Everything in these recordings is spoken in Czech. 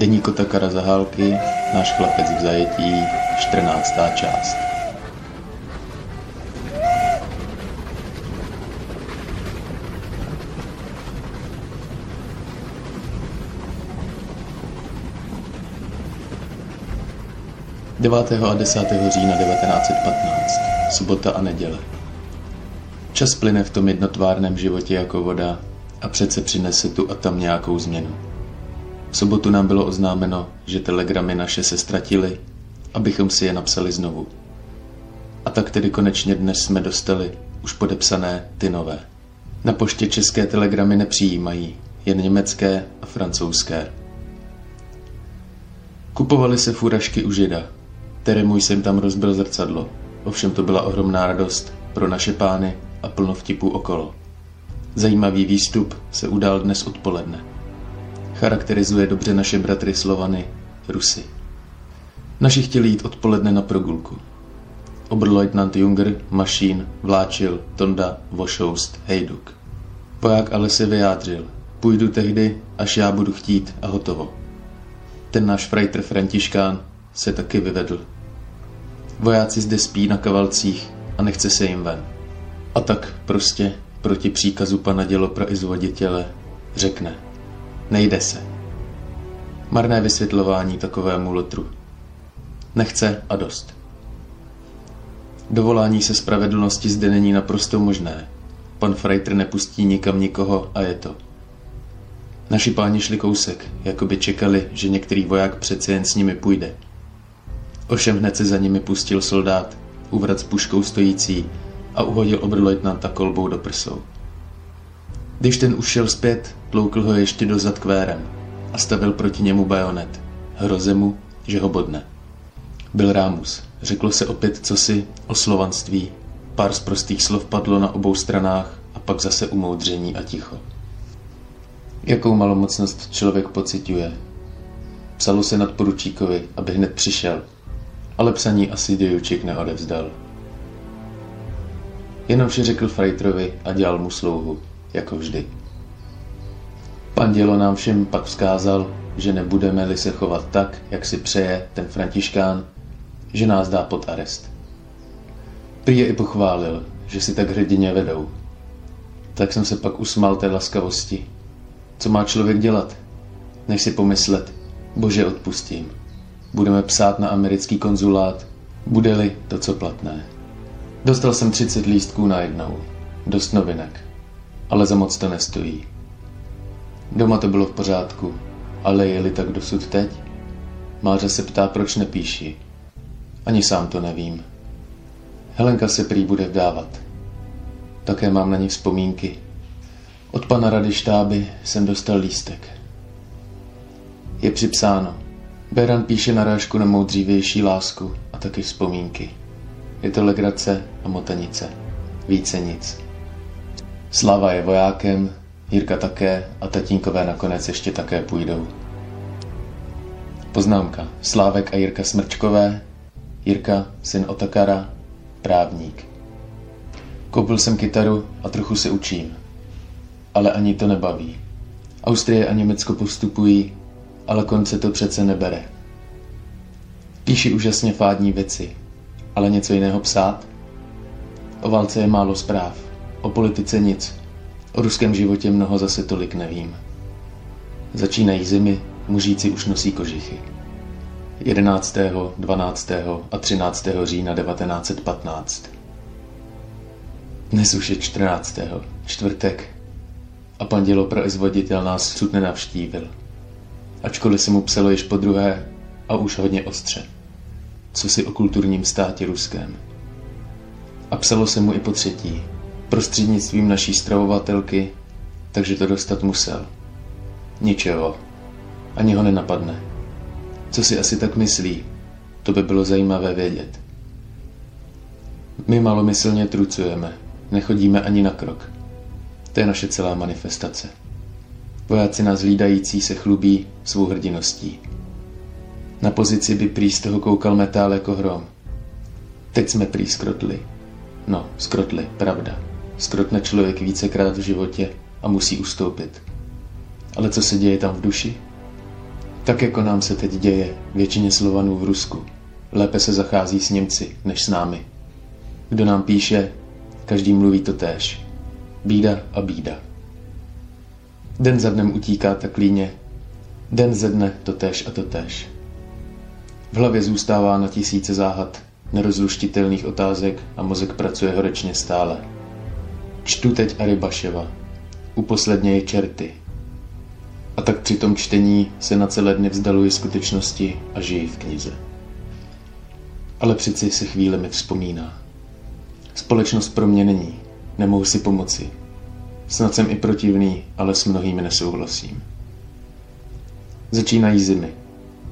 Jirko Takara Zahálky, náš chlapec v zajetí, 14. část. Devátého a 10. října 1915, sobota a neděle. Čas plyne v tom jednotvárném životě jako voda a přece přinese tu a tam nějakou změnu. V sobotu nám bylo oznámeno, že telegramy naše se ztratily, abychom si je napsali znovu. A tak tedy konečně dnes jsme dostali už podepsané ty nové. Na poště české telegramy nepřijímají, jen německé a francouzské. Kupovali se furašky u žida. Teremu jsem tam rozbil zrcadlo. Ovšem to byla ohromná radost pro naše pány a plno vtipů okolo. Zajímavý výstup se udál dnes odpoledne. Charakterizuje dobře naše bratry Slovany, Rusy. Naši chtěli jít odpoledne na progulku. Oberleutnant Junger, Mašín, Vláčil, Tonda, Vošoust, Hejduk. Voják ale se vyjádřil. Půjdu tehdy, až já budu chtít a hotovo. Ten náš frajtr Františkán se taky vyvedl. Vojáci zde spí na kavalcích a nechce se jim ven. A tak prostě proti příkazu pana dělopra i zvoditele řekne Nejde se. Marné vysvětlování takovému lotru. Nechce a dost. Dovolání se spravedlnosti zde není naprosto možné. Pan Freitr nepustí nikam nikoho a je to. Naši páni šli kousek, jako by čekali, že některý voják přece jen s nimi půjde. Ovšem hned se za nimi pustil soldát, uvrat s puškou stojící a uhodil oberleutnanta kolbou do prsou. Když ten už šel zpět, tloukl ho ještě dozad kvérem a stavil proti němu bajonet. Hroze mu, že ho bodne. Byl Rámus. Řeklo se opět cosi o slovanství. Pár z prostých slov padlo na obou stranách a pak zase umoudření a ticho. Jakou malomocnost člověk pociťuje. Psalo se nad poručíkovi, aby hned přišel, ale psaní asi Dijučik neodevzdal. Jenom vše řekl Frejtrovi a dělal mu slouhu, jako vždy. Pan Dělo nám všem pak vzkázal, že nebudeme-li se chovat tak, jak si přeje ten Františkán, že nás dá pod arest. Prý je i pochválil, že si tak hrdině vedou. Tak jsem se pak usmál té laskavosti. Co má člověk dělat? Než si pomyslet, bože odpustím. Budeme psát na americký konzulát, bude-li to co platné. Dostal jsem 30 lístků na jednou. Dost novinek. Ale za moc to nestojí. Doma to bylo v pořádku, ale je-li tak dosud teď? Máře se ptá, proč nepíši. Ani sám to nevím. Helenka se prý bude vdávat. Také mám na ní vzpomínky. Od pana rady štáby jsem dostal lístek. Je připsáno. Beran píše narážku na mou dřívější lásku a taky vzpomínky. Je to legrace a motanice. Více nic. Slava je vojákem, Jirka také a tatínkové nakonec ještě také půjdou. Poznámka. Slávek a Jirka Smrčkové, Jirka, syn Otakara, právník. Koupil jsem kytaru a trochu se učím. Ale ani to nebaví. Austrie a Německo postupují, ale konce to přece nebere. Píši úžasně fádní věci, ale něco jiného psát? O válce je málo zpráv, o politice nic, o ruském životě mnoho zase tolik nevím. Začínají zimy, mužíci už nosí kožichy. 11., 12. a 13. října 1915. Dnes už je 14. čtvrtek a pan dělopra izvoditel nás sud nenavštívil. Ačkoliv se mu psalo již po druhé a už hodně ostře. Co si o kulturním státě ruském. A psalo se mu i po třetí, prostřednictvím naší stravovatelky, takže to dostat musel. Ničeho. Ani ho nenapadne. Co si asi tak myslí? To by bylo zajímavé vědět. My malomyslně trucujeme. Nechodíme ani na krok. To je naše celá manifestace. Vojáci nás hlídající se chlubí svou hrdiností. Na pozici by prý z toho koukal metál jako hrom. Teď jsme prý skrotli. No, skrotli, pravda. Skrotne člověk vícekrát v životě a musí ustoupit. Ale co se děje tam v duši? Tak jako nám se teď děje většině Slovanů v Rusku. Lépe se zachází s Němci, než s námi. Kdo nám píše, každý mluví to též. Bída a bída. Den za dnem utíká tak líně, den ze dne to též a to též. V hlavě zůstává na tisíce záhad, nerozluštitelných otázek a mozek pracuje horečně stále. Čtu teď Arybaševa. U posledně čerty. A tak při tom čtení se na celé dny vzdaluji skutečnosti a žijí v knize. Ale přeci se chvíle mi vzpomíná. Společnost pro mě není. Nemohu si pomoci. Snad jsem i protivný, ale s mnohými nesouhlasím. Začínají zimy.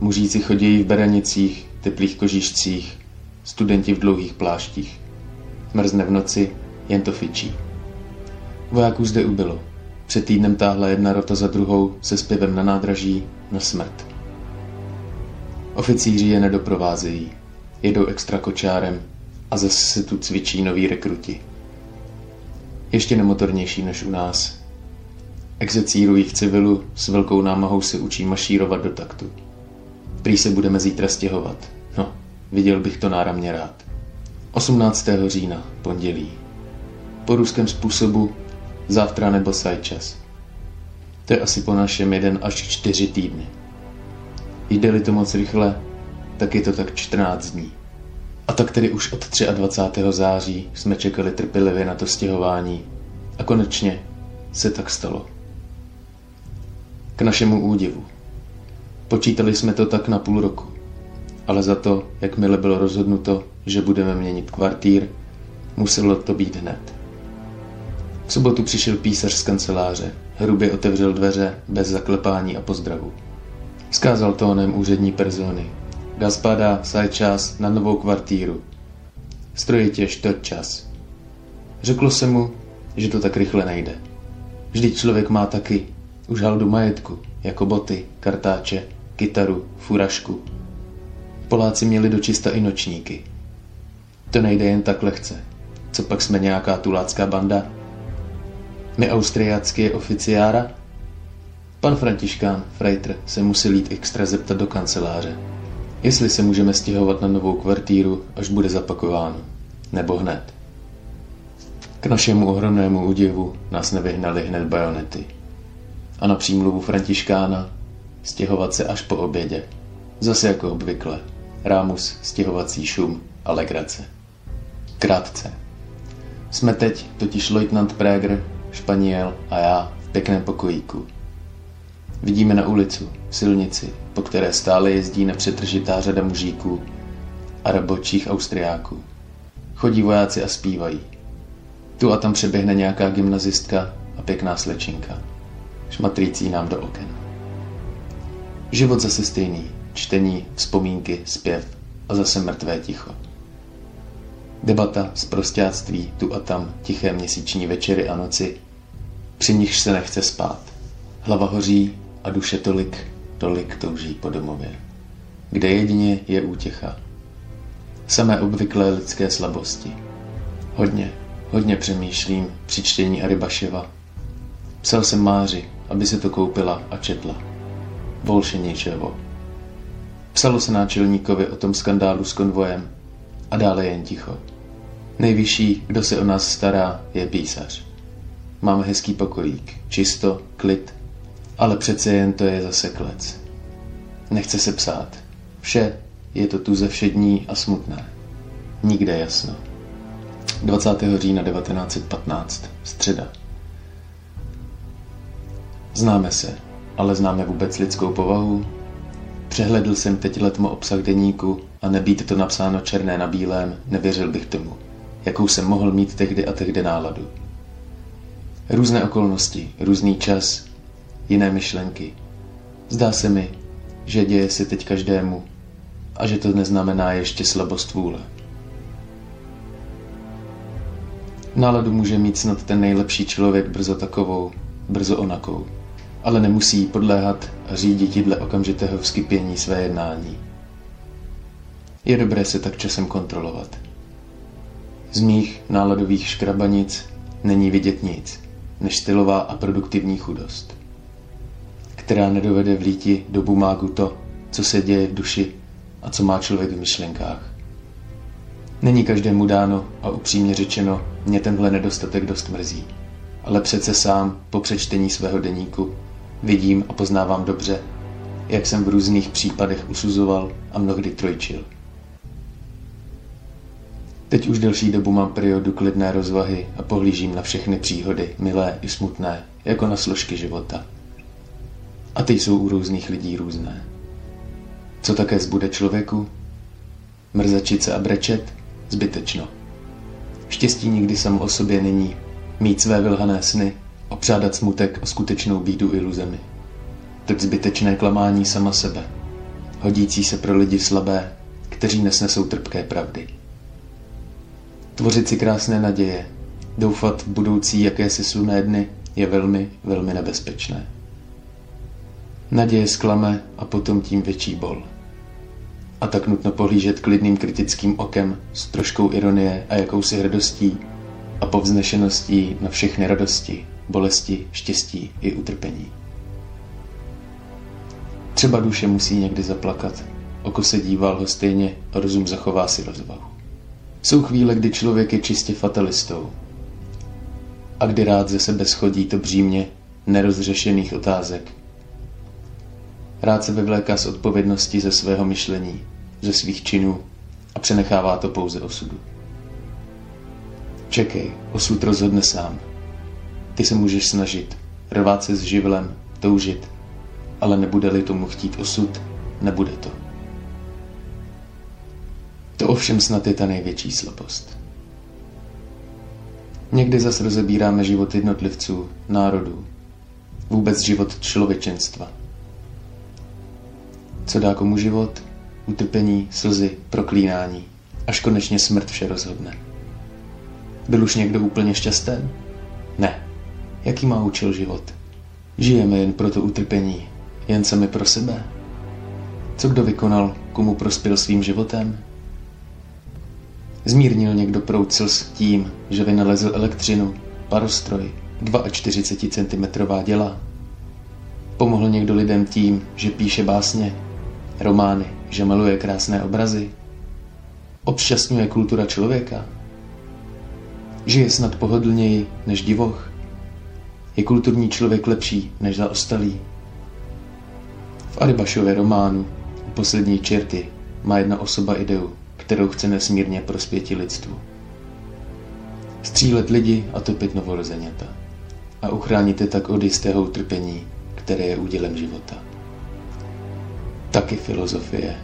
Mužíci chodí v beranicích, teplých kožišcích, studenti v dlouhých pláštích. Mrzne v noci, jen to fičí. Vojáků zde ubylo. Před týdnem táhla jedna rota za druhou se zpěvem na nádraží na smrt. Oficíři je nedoprovázejí. Jedou extra kočárem a zase se tu cvičí noví rekruti. Ještě nemotornější než u nás. Execírují v civilu, s velkou námahou se učí mašírovat do taktu. Prý se budeme zítra stěhovat. No, viděl bych to náramně rád. 18. října, pondělí. Po ruském způsobu Závtra nebo sajčas. To je asi po našem jeden až čtyři týdny. Jde-li to moc rychle, tak je to tak 14 dní. A tak tedy už od 23. září jsme čekali trpělivě na to stěhování a konečně se tak stalo. K našemu údivu. Počítali jsme to tak na půl roku, ale za to, jakmile bylo rozhodnuto, že budeme měnit kvartír, muselo to být hned. V sobotu přišel písař z kanceláře, hrubě otevřel dveře bez zaklepání a pozdravu. Skázal tónem úřední persony. Gaspada, saj čas na novou kvartíru. Strojitě štot čas. Řeklo se mu, že to tak rychle nejde. Vždyť člověk má taky už haldu majetku, jako boty, kartáče, kytaru, furašku. Poláci měli dočista i nočníky. To nejde jen tak lehce. Co pak jsme nějaká tulácká banda? My austriácky oficiára? Pan Františkán, Freitr, se musí jít extra zeptat do kanceláře, jestli se můžeme stěhovat na novou kvartíru, až bude zapakováno, nebo hned. K našemu ohromnému údivu nás nevyhnali hned bajonety. A na přímluvu Františkána stěhovat se až po obědě. Zase jako obvykle. Rámus, stěhovací šum a legrace. Krátce. Jsme teď totiž Leutnant Prager Španěl a já v pěkném pokojíku. Vidíme na ulicu, silnici, po které stále jezdí nepřetržitá řada mužíků a rabočích austriáků. Chodí vojáci a zpívají. Tu a tam přeběhne nějaká gymnazistka a pěkná slečinka, šmatrící nám do oken. Život zase stejný, čtení, vzpomínky, zpěv a zase mrtvé ticho. Debata, prostáctví, tu a tam, tiché měsíční večery a noci, při nichž se nechce spát. Hlava hoří a duše tolik, tolik touží po domově, kde jedině je útěcha. Samé obvyklé lidské slabosti. Hodně, hodně přemýšlím při čtení Arybaševa. Psal jsem Máři, aby se to koupila a četla. Volše ničeho. Psalo se náčelníkovi o tom skandálu s konvojem a dále jen ticho. Nejvyšší, kdo se o nás stará, je písař. Máme hezký pokojík, čisto, klid, ale přece jen to je zase klec. Nechce se psát. Vše je to tu ze všední a smutné. Nikde jasno. 20. října 1915, středa. Známe se, ale známe vůbec lidskou povahu? Přehledl jsem teď letmo obsah deníku a nebýt to napsáno černé na bílém, nevěřil bych tomu, jakou jsem mohl mít tehdy a tehdy náladu. Různé okolnosti, různý čas, jiné myšlenky. Zdá se mi, že děje se teď každému a že to neznamená ještě slabost vůle. Náladu může mít snad ten nejlepší člověk brzo takovou, brzo onakou, ale nemusí podléhat a řídit dle okamžitého vzkypění své jednání. Je dobré se tak časem kontrolovat. Z mých náladových škrabanic není vidět nic než stylová a produktivní chudost, která nedovede líti do bumágu to, co se děje v duši a co má člověk v myšlenkách. Není každému dáno a upřímně řečeno, mě tenhle nedostatek dost mrzí. Ale přece sám, po přečtení svého deníku, vidím a poznávám dobře, jak jsem v různých případech usuzoval a mnohdy trojčil. Teď už delší dobu mám periodu klidné rozvahy a pohlížím na všechny příhody, milé i smutné, jako na složky života. A ty jsou u různých lidí různé. Co také zbude člověku? Mrzačit se a brečet? Zbytečno. Štěstí nikdy samo o sobě není. Mít své vylhané sny, opřádat smutek o skutečnou bídu iluzemi. Tak zbytečné klamání sama sebe, hodící se pro lidi slabé, kteří nesnesou trpké pravdy. Tvořit si krásné naděje, doufat v budoucí jakési slunné dny je velmi, velmi nebezpečné. Naděje sklame a potom tím větší bol. A tak nutno pohlížet klidným kritickým okem s troškou ironie a jakousi hrdostí a povznešeností na všechny radosti, bolesti, štěstí i utrpení. Třeba duše musí někdy zaplakat, oko se dívá lhostejně a rozum zachová si rozvahu. Jsou chvíle, kdy člověk je čistě fatalistou a kdy rád ze sebe schodí to břímě nerozřešených otázek. Rád se vyvléká z odpovědnosti ze svého myšlení, ze svých činů a přenechává to pouze osudu. Čekej, osud rozhodne sám. Ty se můžeš snažit, rvát se s živlem, toužit, ale nebude-li tomu chtít osud, nebude to. To ovšem snad je ta největší slabost. Někdy zas rozebíráme život jednotlivců, národů, vůbec život člověčenstva. Co dá komu život? Utrpení, slzy, proklínání, až konečně smrt vše rozhodne. Byl už někdo úplně šťasten? Ne. Jaký má účel život? Žijeme jen pro to utrpení, jen sami pro sebe? Co kdo vykonal, komu prospěl svým životem? Zmírnil někdo proud s tím, že vynalezl elektřinu, parostroj, 42 cm děla? Pomohl někdo lidem tím, že píše básně, romány, že maluje krásné obrazy? Obšťastňuje kultura člověka? Žije snad pohodlněji než divoch? Je kulturní člověk lepší než zaostalý? V Aribašově románu u poslední čerty má jedna osoba ideu, kterou chce nesmírně prospěti lidstvu. Střílet lidi a topit novorozeněta. A uchránit je tak od jistého utrpení, které je údělem života. Taky filozofie